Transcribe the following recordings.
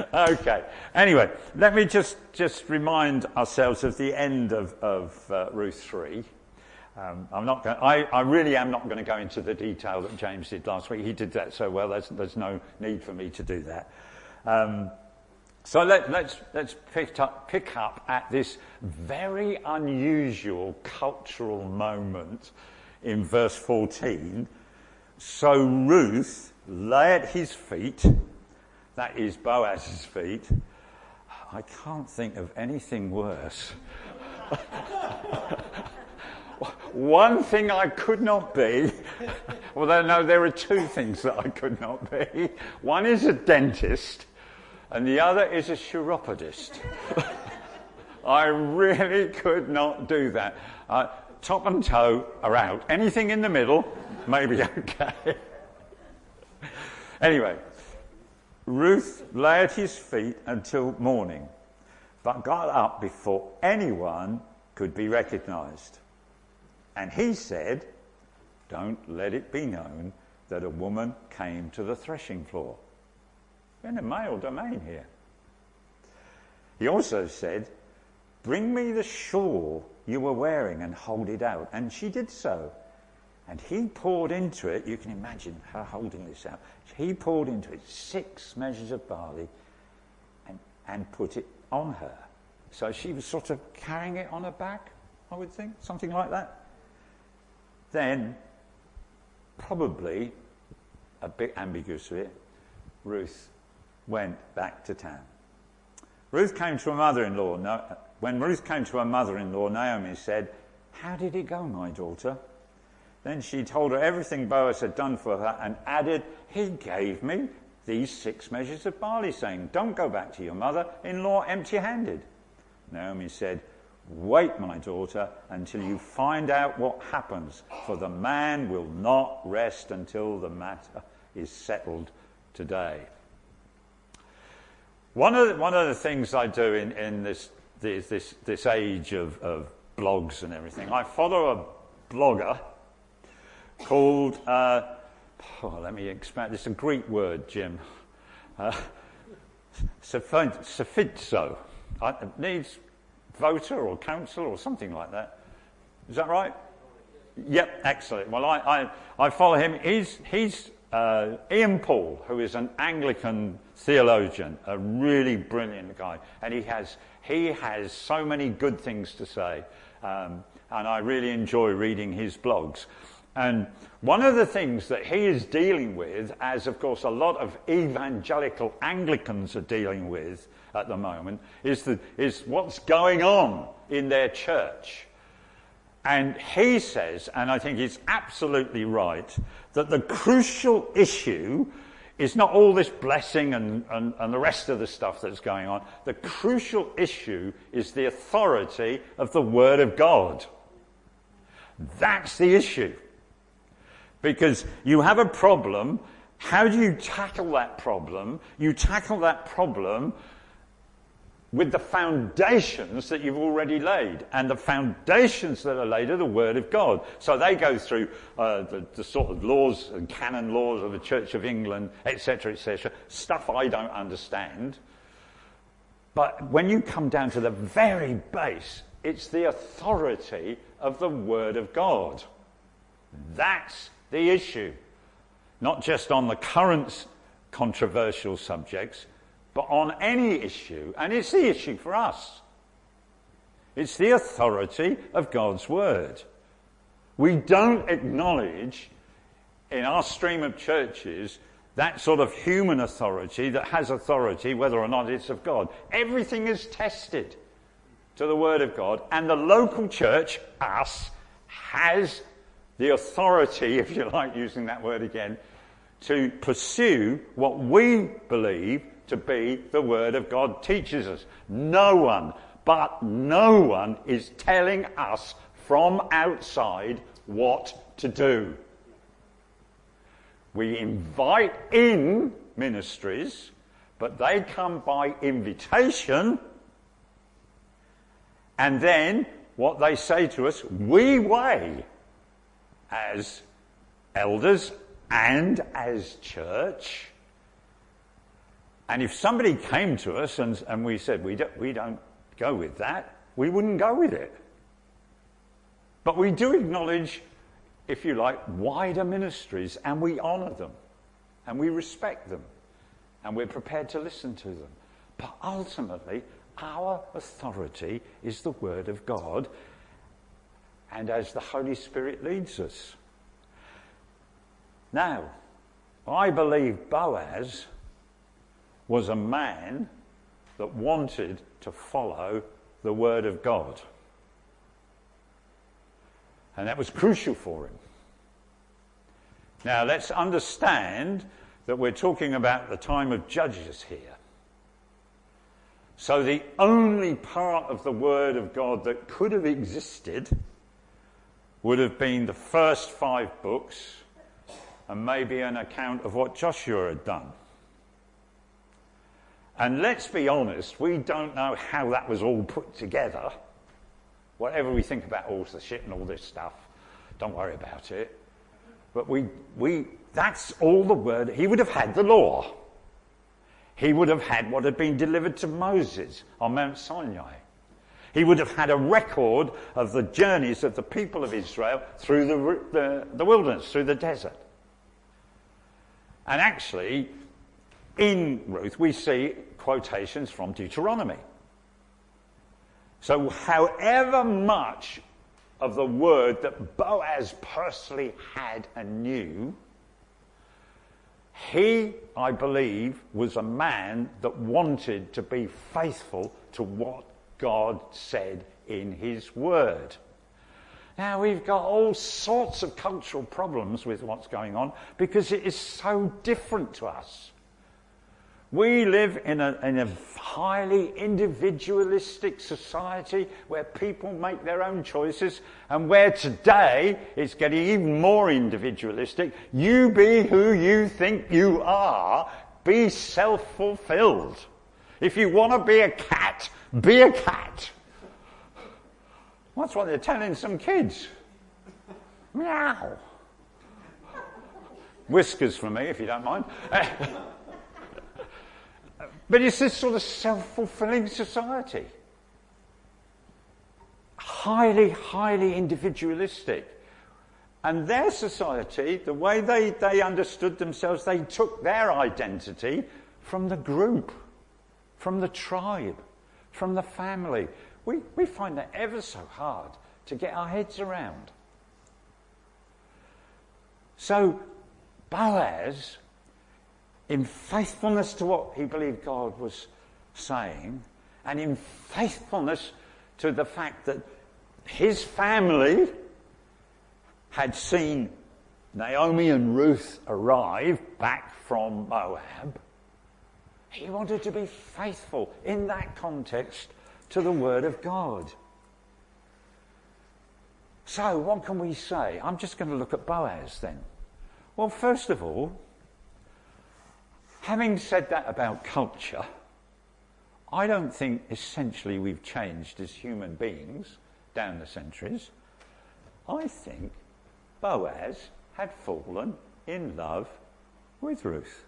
okay. Anyway, let me just, just remind ourselves of the end of, of uh, Ruth 3. Um, I'm not going, I, I really am not going to go into the detail that James did last week. He did that so well, there's, there's no need for me to do that. Um, so let, us let's, let's pick up, pick up at this very unusual cultural moment in verse 14. So Ruth lay at his feet, that is Boaz's feet. I can't think of anything worse. One thing I could not be, although no, there are two things that I could not be. One is a dentist, and the other is a chiropodist. I really could not do that. Uh, top and toe are out. Anything in the middle, maybe okay. anyway, Ruth lay at his feet until morning, but got up before anyone could be recognized. And he said, Don't let it be known that a woman came to the threshing floor. We're in a male domain here. He also said, Bring me the shawl you were wearing and hold it out. And she did so. And he poured into it, you can imagine her holding this out. He poured into it six measures of barley and, and put it on her. So she was sort of carrying it on her back, I would think, something like that. Then, probably, a bit ambiguously, Ruth went back to town. Ruth came to her mother-in-law. When Ruth came to her mother-in-law, Naomi said, How did it go, my daughter? Then she told her everything Boaz had done for her and added, He gave me these six measures of barley, saying, Don't go back to your mother in law empty handed. Naomi said, Wait, my daughter, until you find out what happens, for the man will not rest until the matter is settled today. One of the, one of the things I do in, in this, this, this, this age of, of blogs and everything, I follow a blogger called, uh, oh, let me expand, it's a Greek word, Jim. Uh, Psephizo. It needs voter or council or something like that. Is that right? Yep, excellent. Well, I, I, I follow him. He's, he's uh, Ian Paul, who is an Anglican theologian, a really brilliant guy, and he has, he has so many good things to say, um, and I really enjoy reading his blogs. And one of the things that he is dealing with, as of course a lot of evangelical Anglicans are dealing with at the moment, is, the, is what's going on in their church. And he says, and I think he's absolutely right, that the crucial issue is not all this blessing and, and, and, the rest of the stuff that's going on. The crucial issue is the authority of the Word of God. That's the issue. Because you have a problem. How do you tackle that problem? You tackle that problem with the foundations that you've already laid. And the foundations that are laid are the Word of God. So they go through uh, the, the, sort of laws and canon laws of the Church of England, etc., etc., stuff I don't understand. But when you come down to the very base, it's the authority of the Word of God. That's the issue. Not just on the current controversial subjects, but on any issue, and it's the issue for us. It's the authority of God's Word. We don't acknowledge in our stream of churches that sort of human authority that has authority whether or not it's of God. Everything is tested to the Word of God, and the local church, us, has the authority, if you like using that word again, to pursue what we believe to be the Word of God teaches us. No one, but no one is telling us from outside what to do. We invite in ministries, but they come by invitation, and then what they say to us, we weigh as elders and as church And if somebody came to us and, and we said, we don't, we don't go with that, we wouldn't go with it. But we do acknowledge, if you like, wider ministries and we honour them and we respect them and we're prepared to listen to them. But ultimately, our authority is the Word of God and as the Holy Spirit leads us. Now, I believe Boaz was a man that wanted to follow the Word of God. And that was crucial for him. Now, let's understand that we're talking about the time of Judges here. So, the only part of the Word of God that could have existed would have been the first five books and maybe an account of what Joshua had done. And let's be honest, we don't know how that was all put together. Whatever we think about authorship and all this stuff, don't worry about it. But we, we, that's all the word. He would have had the law. He would have had what had been delivered to Moses on Mount Sinai. He would have had a record of the journeys of the people of Israel through the, the, the wilderness, through the desert. And actually, in Ruth, we see quotations from Deuteronomy. So, however much of the word that Boaz personally had and knew, he, I believe, was a man that wanted to be faithful to what God said in his word. Now, we've got all sorts of cultural problems with what's going on because it is so different to us. We live in a, in a highly individualistic society where people make their own choices and where today it's getting even more individualistic. You be who you think you are. Be self-fulfilled. If you want to be a cat, be a cat. That's what they're telling some kids. Meow. Whiskers for me, if you don't mind. But it's this sort of self-fulfilling society. Highly, highly individualistic. And their society, the way they, they understood themselves, they took their identity from the group, from the tribe, from the family. We, we find that ever so hard to get our heads around. So Boaz in faithfulness to what he believed God was saying, and in faithfulness to the fact that his family had seen Naomi and Ruth arrive back from Moab, he wanted to be faithful in that context to the Word of God. So, what can we say? I'm just going to look at Boaz then. Well, first of all, Having said that about culture, I don't think essentially we've changed as human beings down the centuries. I think Boaz had fallen in love with Ruth.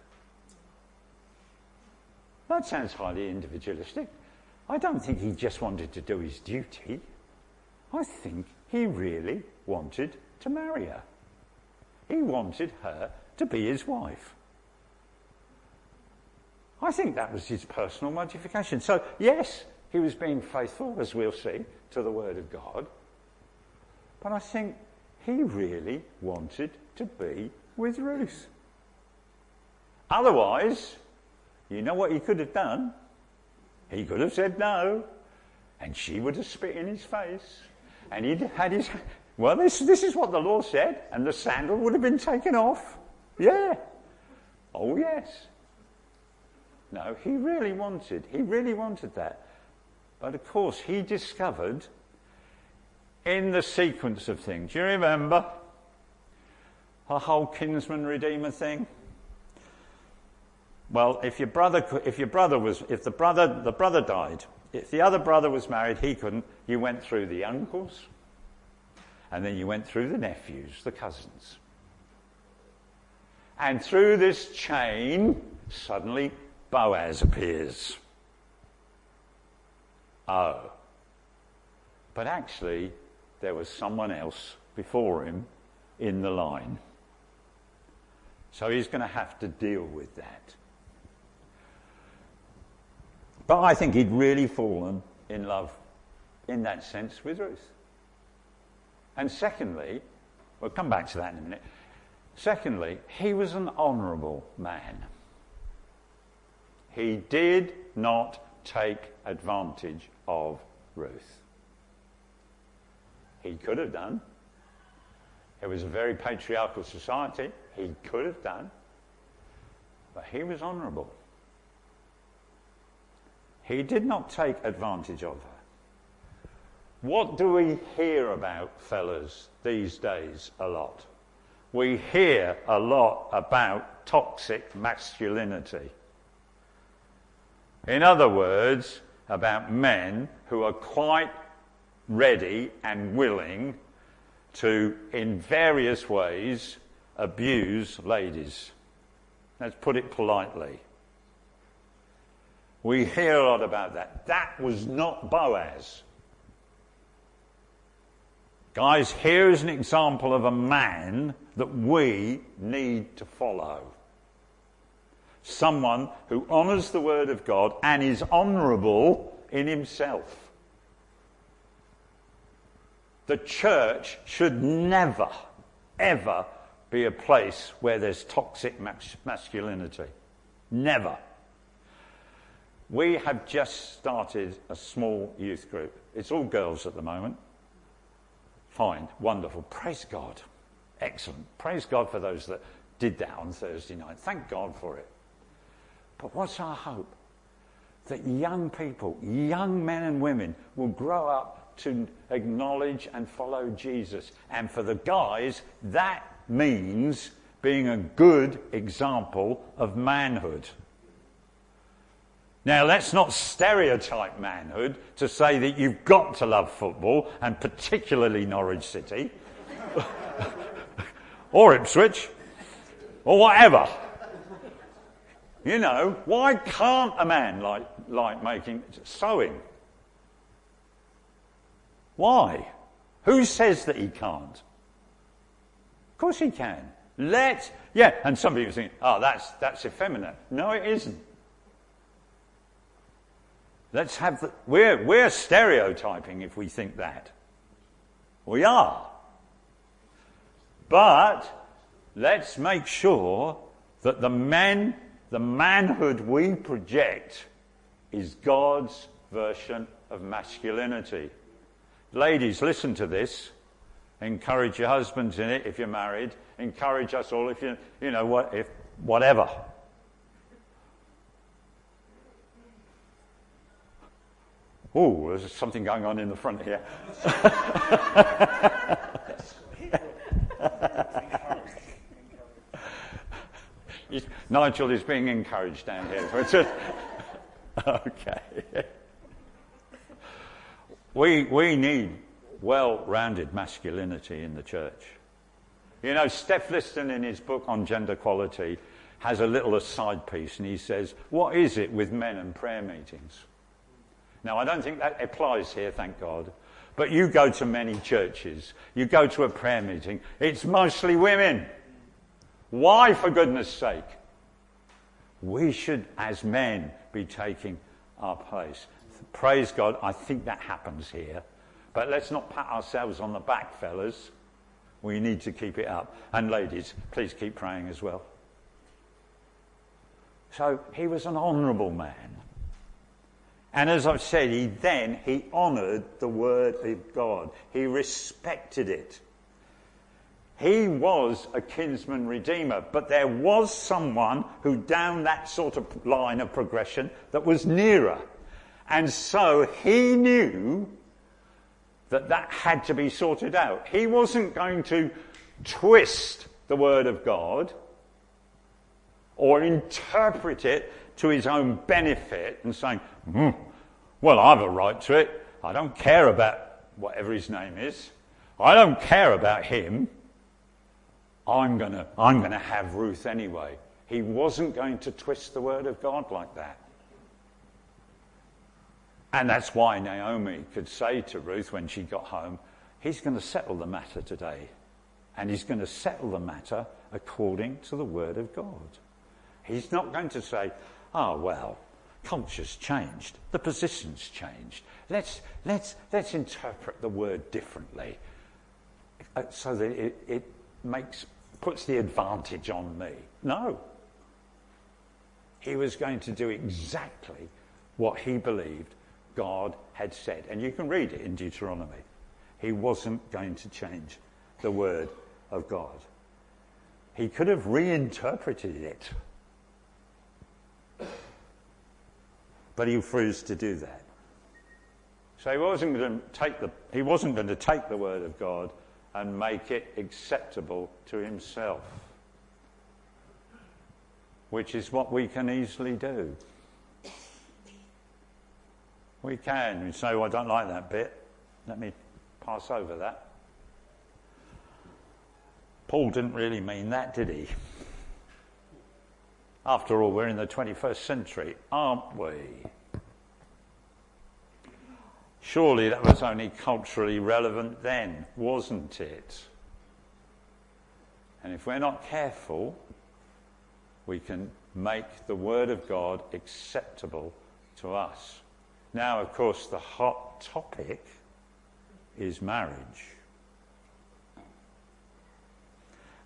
That sounds highly individualistic. I don't think he just wanted to do his duty. I think he really wanted to marry her. He wanted her to be his wife. I think that was his personal motivation. So, yes, he was being faithful, as we'll see, to the Word of God. But I think he really wanted to be with Ruth. Otherwise, you know what he could have done? He could have said no, and she would have spit in his face, and he'd had his. Well, this, this is what the law said, and the sandal would have been taken off. Yeah. Oh, yes. No, he really wanted, he really wanted that. But of course, he discovered in the sequence of things, do you remember the whole kinsman redeemer thing? Well, if your brother, if your brother was, if the brother, the brother died, if the other brother was married, he couldn't. You went through the uncles, and then you went through the nephews, the cousins. And through this chain, suddenly Boaz appears. Oh. But actually, there was someone else before him in the line. So he's going to have to deal with that. But I think he'd really fallen in love, in that sense, with Ruth. And secondly, we'll come back to that in a minute. Secondly, he was an honourable man. He did not take advantage of Ruth. He could have done. It was a very patriarchal society. He could have done. But he was honourable. He did not take advantage of her. What do we hear about, fellas, these days a lot? We hear a lot about toxic masculinity. In other words, about men who are quite ready and willing to, in various ways, abuse ladies. Let's put it politely. We hear a lot about that. That was not Boaz. Guys, here is an example of a man that we need to follow. Someone who honours the word of God and is honourable in himself. The church should never, ever be a place where there's toxic masculinity. Never. We have just started a small youth group. It's all girls at the moment. Fine, wonderful. Praise God. Excellent. Praise God for those that did that on Thursday night. Thank God for it. But what's our hope? That young people, young men and women, will grow up to acknowledge and follow Jesus. And for the guys, that means being a good example of manhood. Now, let's not stereotype manhood to say that you've got to love football, and particularly Norwich City, or Ipswich, or whatever. You know, why can't a man like, like making sewing? Why? Who says that he can't? Of course he can. Let, yeah, and some people think, oh, that's, that's effeminate. No, it isn't. Let's have the, we're, we're stereotyping if we think that. We are. But let's make sure that the men, the manhood we project is God's version of masculinity. Ladies, listen to this. Encourage your husbands in it if you're married. Encourage us all if you, you know, what, if, whatever. Oh, there's something going on in the front here. Nigel is being encouraged down here. okay. We, we need well rounded masculinity in the church. You know, Steph Liston in his book on gender equality has a little aside piece and he says, What is it with men and prayer meetings? Now, I don't think that applies here, thank God. But you go to many churches, you go to a prayer meeting, it's mostly women. Why, for goodness sake? We should, as men, be taking our place. Praise God, I think that happens here. But let's not pat ourselves on the back, fellas. We need to keep it up. And ladies, please keep praying as well. So he was an honourable man. And as I've said, he then, he honoured the word of God. He respected it. He was a kinsman redeemer, but there was someone who down that sort of line of progression that was nearer. And so he knew that that had to be sorted out. He wasn't going to twist the word of God or interpret it to his own benefit and saying, mm, well, I have a right to it. I don't care about whatever his name is. I don't care about him. I'm gonna, I'm gonna have Ruth anyway. He wasn't going to twist the word of God like that. And that's why Naomi could say to Ruth when she got home, He's going to settle the matter today. And he's going to settle the matter according to the word of God. He's not going to say, oh, well, culture's changed, the position's changed. Let's, let's, let's interpret the word differently uh, so that it, it makes, puts the advantage on me. No. He was going to do exactly what he believed God had said. And you can read it in Deuteronomy. He wasn't going to change the word of God. He could have reinterpreted it. But he refused to do that. So he wasn't going to take the, he wasn't going to take the word of God and make it acceptable to himself. Which is what we can easily do. We can. We say, I don't like that bit. Let me pass over that. Paul didn't really mean that, did he? After all, we're in the 21st century, aren't we? Surely that was only culturally relevant then, wasn't it? And if we're not careful, we can make the Word of God acceptable to us. Now, of course, the hot topic is marriage.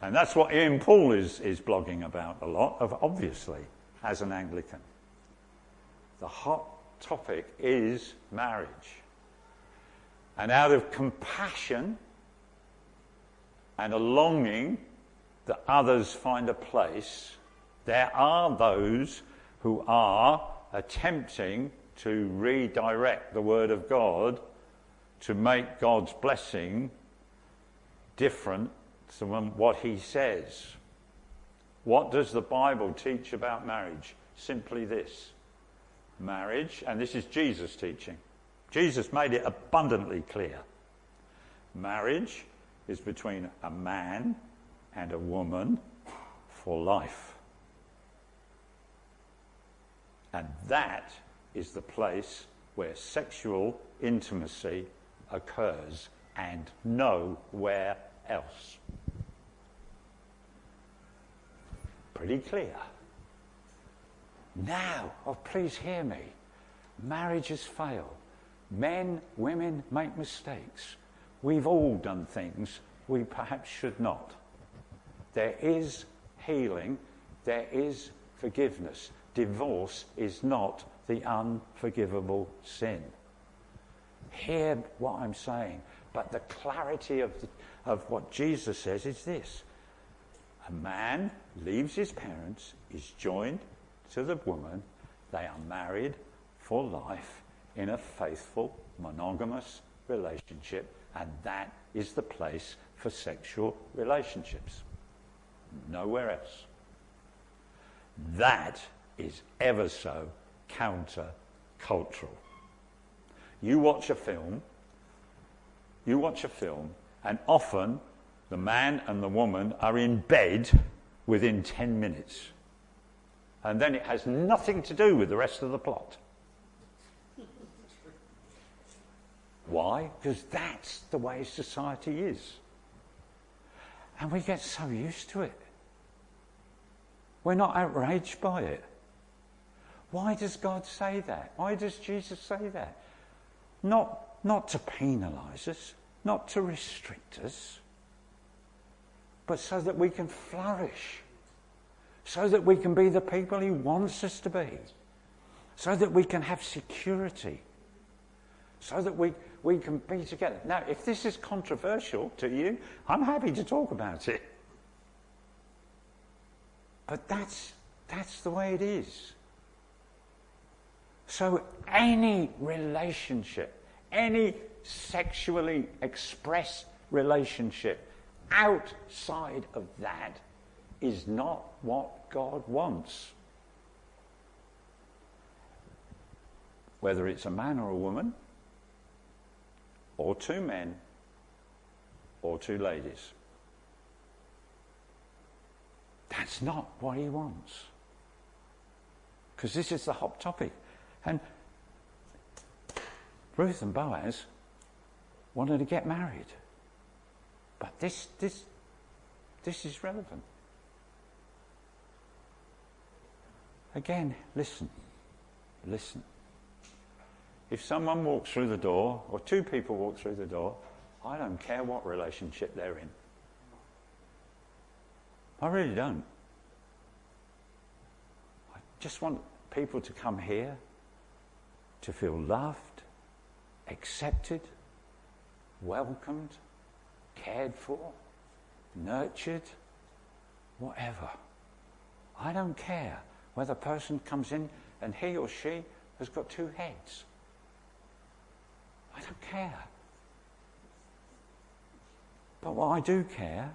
And that's what Ian Paul is, is blogging about a lot, of obviously, as an Anglican. The hot topic is marriage. And out of compassion and a longing that others find a place, there are those who are attempting to redirect the Word of God to make God's blessing different from what he says. What does the Bible teach about marriage? Simply this marriage, and this is Jesus' teaching. Jesus made it abundantly clear. Marriage is between a man and a woman for life. And that is the place where sexual intimacy occurs and nowhere else. Pretty clear. Now, oh, please hear me. Marriages fail. Men, women make mistakes. We've all done things we perhaps should not. There is healing, there is forgiveness. Divorce is not the unforgivable sin. Hear what I'm saying, but the clarity of, the, of what Jesus says is this a man leaves his parents, is joined to the woman, they are married for life in a faithful, monogamous relationship, and that is the place for sexual relationships. Nowhere else. That is ever so counter cultural. You watch a film, you watch a film, and often the man and the woman are in bed within 10 minutes. And then it has nothing to do with the rest of the plot. Why? Because that's the way society is. And we get so used to it. We're not outraged by it. Why does God say that? Why does Jesus say that? Not, not to penalise us, not to restrict us, but so that we can flourish, so that we can be the people He wants us to be, so that we can have security, so that we, we can be together. Now, if this is controversial to you, I'm happy to talk about it. But that's, that's the way it is. So, any relationship, any sexually expressed relationship outside of that is not what God wants. Whether it's a man or a woman, or two men, or two ladies. That's not what he wants. Because this is the hot topic. And Ruth and Boaz wanted to get married. But this, this, this is relevant. Again, listen. Listen. If someone walks through the door, or two people walk through the door, I don't care what relationship they're in. I really don't. I just want people to come here to feel loved, accepted, welcomed, cared for, nurtured, whatever. I don't care whether a person comes in and he or she has got two heads. I don't care. But what I do care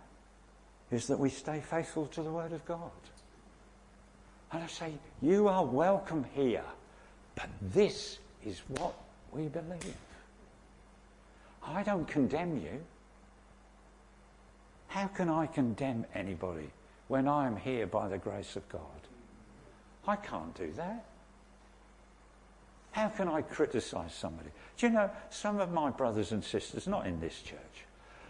is that we stay faithful to the Word of God. And I say, you are welcome here, but this is what we believe. I don't condemn you. How can I condemn anybody when I am here by the grace of God? I can't do that. How can I criticize somebody? Do you know, some of my brothers and sisters, not in this church,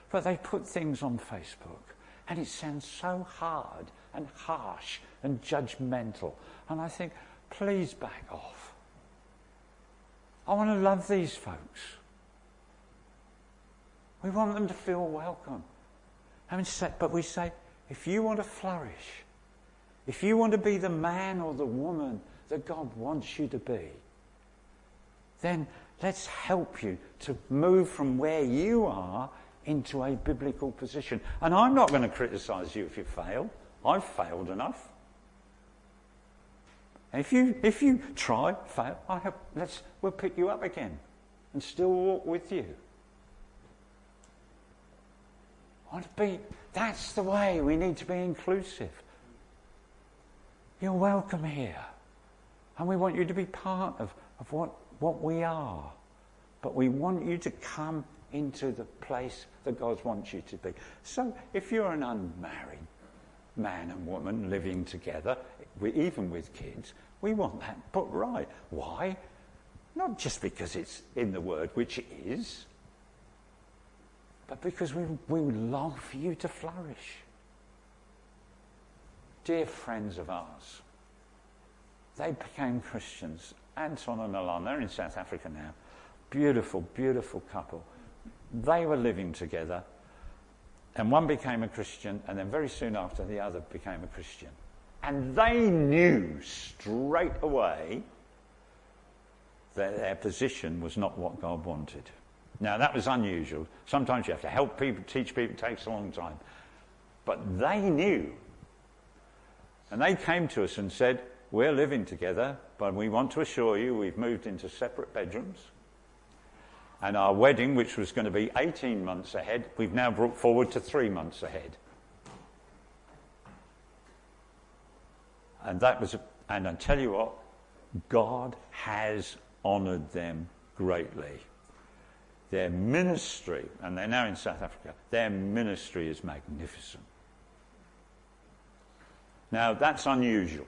but they put things on Facebook and it sounds so hard and harsh and judgmental. And I think, please back off. I want to love these folks. We want them to feel welcome. but we say, if you want to flourish, if you want to be the man or the woman that God wants you to be, then let's help you to move from where you are into a biblical position. And I'm not going to criticize you if you fail. I've failed enough. If you, if you try, fail, I have, let's, we'll pick you up again and still walk with you. I want to be, that's the way we need to be inclusive. You're welcome here. And we want you to be part of, of what, what we are. But we want you to come into the place that God wants you to be. So if you're an unmarried man and woman living together, even with kids, we want that put right. Why? Not just because it's in the Word, which it is, but because we, we long for you to flourish. Dear friends of ours, they became Christians. Anton and Alon, they're in South Africa now. Beautiful, beautiful couple they were living together, and one became a Christian, and then very soon after, the other became a Christian. And they knew straight away that their position was not what God wanted. Now, that was unusual. Sometimes you have to help people, teach people, it takes a long time. But they knew. And they came to us and said, We're living together, but we want to assure you we've moved into separate bedrooms. And our wedding, which was going to be 18 months ahead, we've now brought forward to three months ahead. And that was, and I tell you what, God has honoured them greatly. Their ministry, and they're now in South Africa, their ministry is magnificent. Now, that's unusual,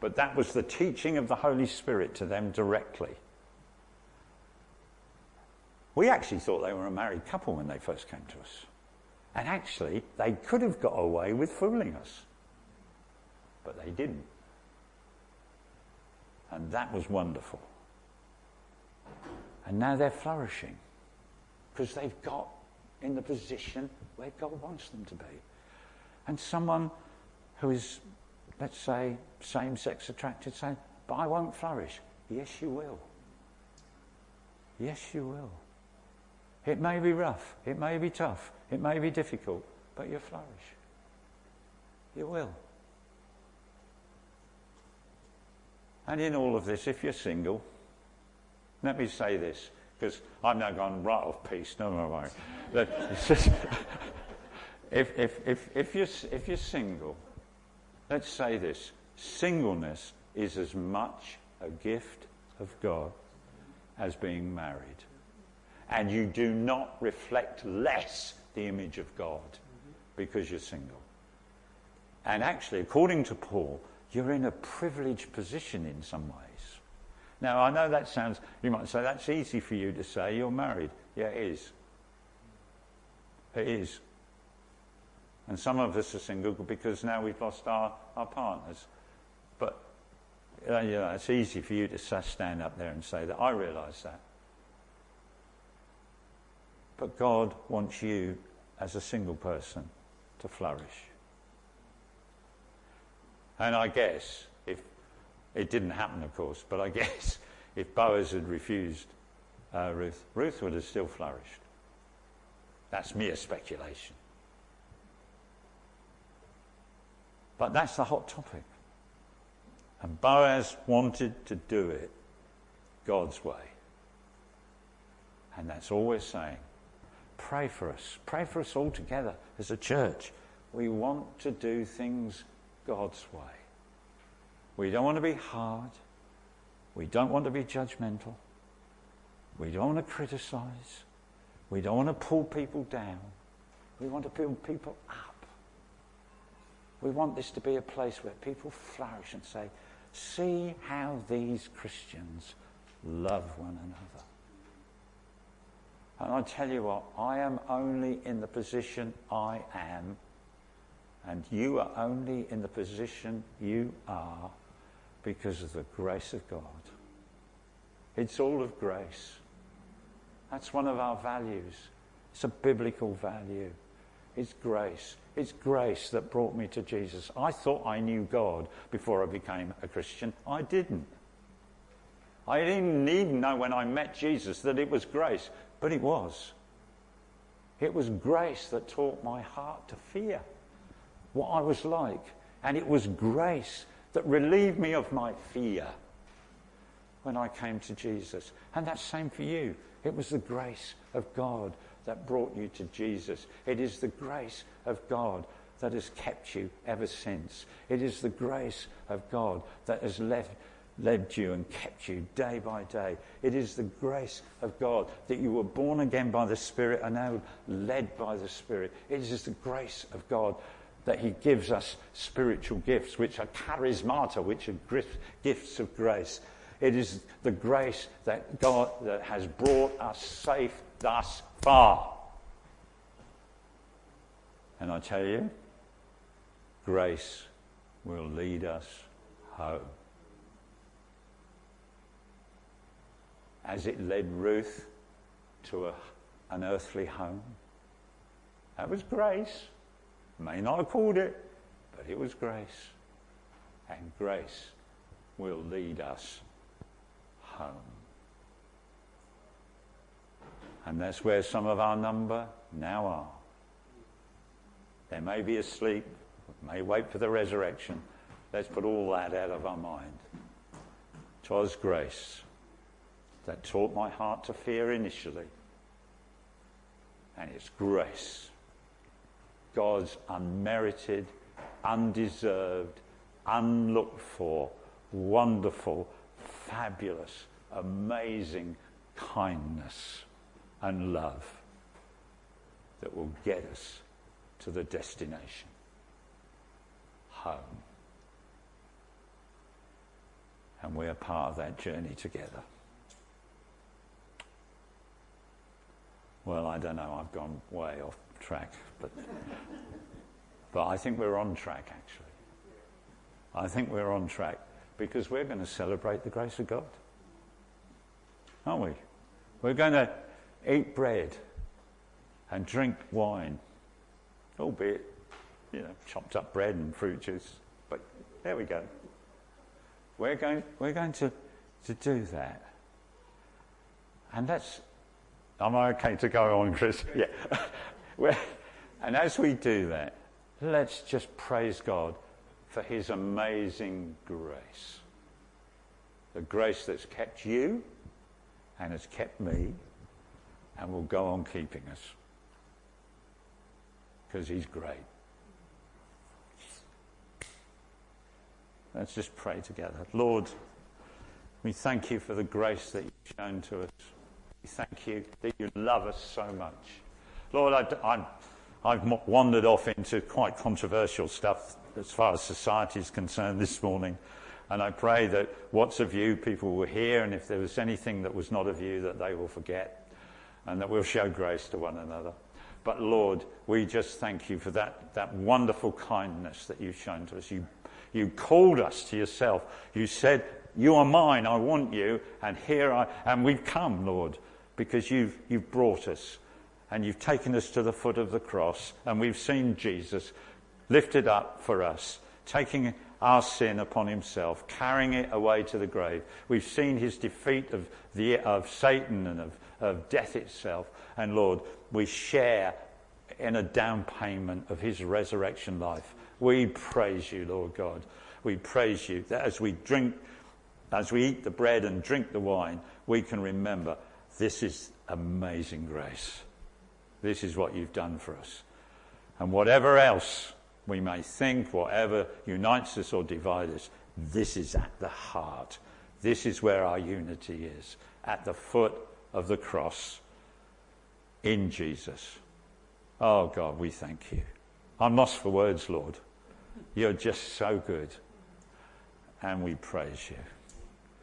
but that was the teaching of the Holy Spirit to them directly. We actually thought they were a married couple when they first came to us. And actually, they could have got away with fooling us. But they didn't. And that was wonderful. And now they're flourishing because they've got in the position where God wants them to be. And someone who is, let's say, same sex attracted saying, But I won't flourish. Yes, you will. Yes, you will. It may be rough, it may be tough, it may be difficult, but you'll flourish. You will. And in all of this, if you're single, let me say this, because I'm now gone right off piece, no, no, no. if, if, if, if, you're, if you're single, let's say this singleness is as much a gift of God as being married and you do not reflect less the image of God because you're single. And actually, according to Paul, you're in a privileged position in some ways. Now, I know that sounds, you might say, that's easy for you to say, you're married. Yeah, it is. It is. And some of us are single because now we've lost our, our partners. But uh, you know, it's easy for you to stand up there and say that. I realise that. But God wants you as a single person to flourish. And I guess it didn't happen, of course, but I guess if Boaz had refused uh, Ruth, Ruth would have still flourished. That's mere speculation. But that's the hot topic. And Boaz wanted to do it God's way. And that's all we're saying. Pray for us. Pray for us all together as a church. We want to do things God's way. We don't want to be hard. We don't want to be judgmental. We don't want to criticize. We don't want to pull people down. We want to build people up. We want this to be a place where people flourish and say, see how these Christians love one another. And I tell you what, I am only in the position I am and you are only in the position you are because of the grace of God. It's all of grace. That's one of our values. It's a biblical value. It's grace. It's grace that brought me to Jesus. I thought I knew God before I became a Christian. I didn't. I didn't even know when I met Jesus that it was grace, but it was. It was grace that taught my heart to fear what I was like. And it was grace that relieved me of my fear when I came to Jesus. And that's same for you. It was the grace of God that brought you to Jesus. It is the grace of God that has kept you ever since. It is the grace of God that has left, led you and kept you day by day. It is the grace of God that you were born again by the Spirit and now led by the Spirit. It is the grace of God that he gives us spiritual gifts, which are charismata, which are gifts of grace. It is the grace that God that has brought us safe thus far. And I tell you, grace will lead us home. As it led Ruth to a, an earthly home, that was grace. May not have called it, but it was grace. And grace will lead us home. And that's where some of our number now are. They may be asleep, may wait for the resurrection. Let's put all that out of our mind. Twas grace that taught my heart to fear initially. And it's grace God's unmerited, undeserved, unlooked for, wonderful, fabulous, amazing kindness and love that will get us to the destination home. And we are part of that journey together. Well, I don't know, I've gone way off track, but, but I think we're on track, actually. I think we're on track because we're going to celebrate the grace of God. Aren't we? We're going to eat bread and drink wine, albeit, you know, chopped up bread and fruit juice. But there we go. We're going, we're going to, to do that. And that's, am I okay to go on, Chris? Yeah. and as we do that, let's just praise God for his amazing grace. The grace that's kept you and has kept me and will go on keeping us. Because he's great. Let's just pray together. Lord, we thank you for the grace that you've shown to us. We thank you that you love us so much. Lord, I, I've wandered off into quite controversial stuff as far as society is concerned this morning. And I pray that what's of you, people will hear, and if there was anything that was not of you, that they will forget, and that we'll show grace to one another. But Lord, we just thank you for that, that wonderful kindness that you've shown to us. You, you called us to yourself. You said, You are mine, I want you, and here I and we've come, Lord, because you've, you've brought us and you've taken us to the foot of the cross, and we've seen Jesus lifted up for us, taking our sin upon himself, carrying it away to the grave. We've seen his defeat of, the, of Satan and of, of death itself. And Lord, we share in a down payment of his resurrection life. We praise you, Lord God. We praise you that as we drink, as we eat the bread and drink the wine, we can remember this is amazing grace. This is what you've done for us. And whatever else we may think, whatever unites us or divides us, this is at the heart. This is where our unity is, at the foot of the cross in Jesus. Oh God, we thank you. I'm lost for words, Lord. You're just so good. And we praise you.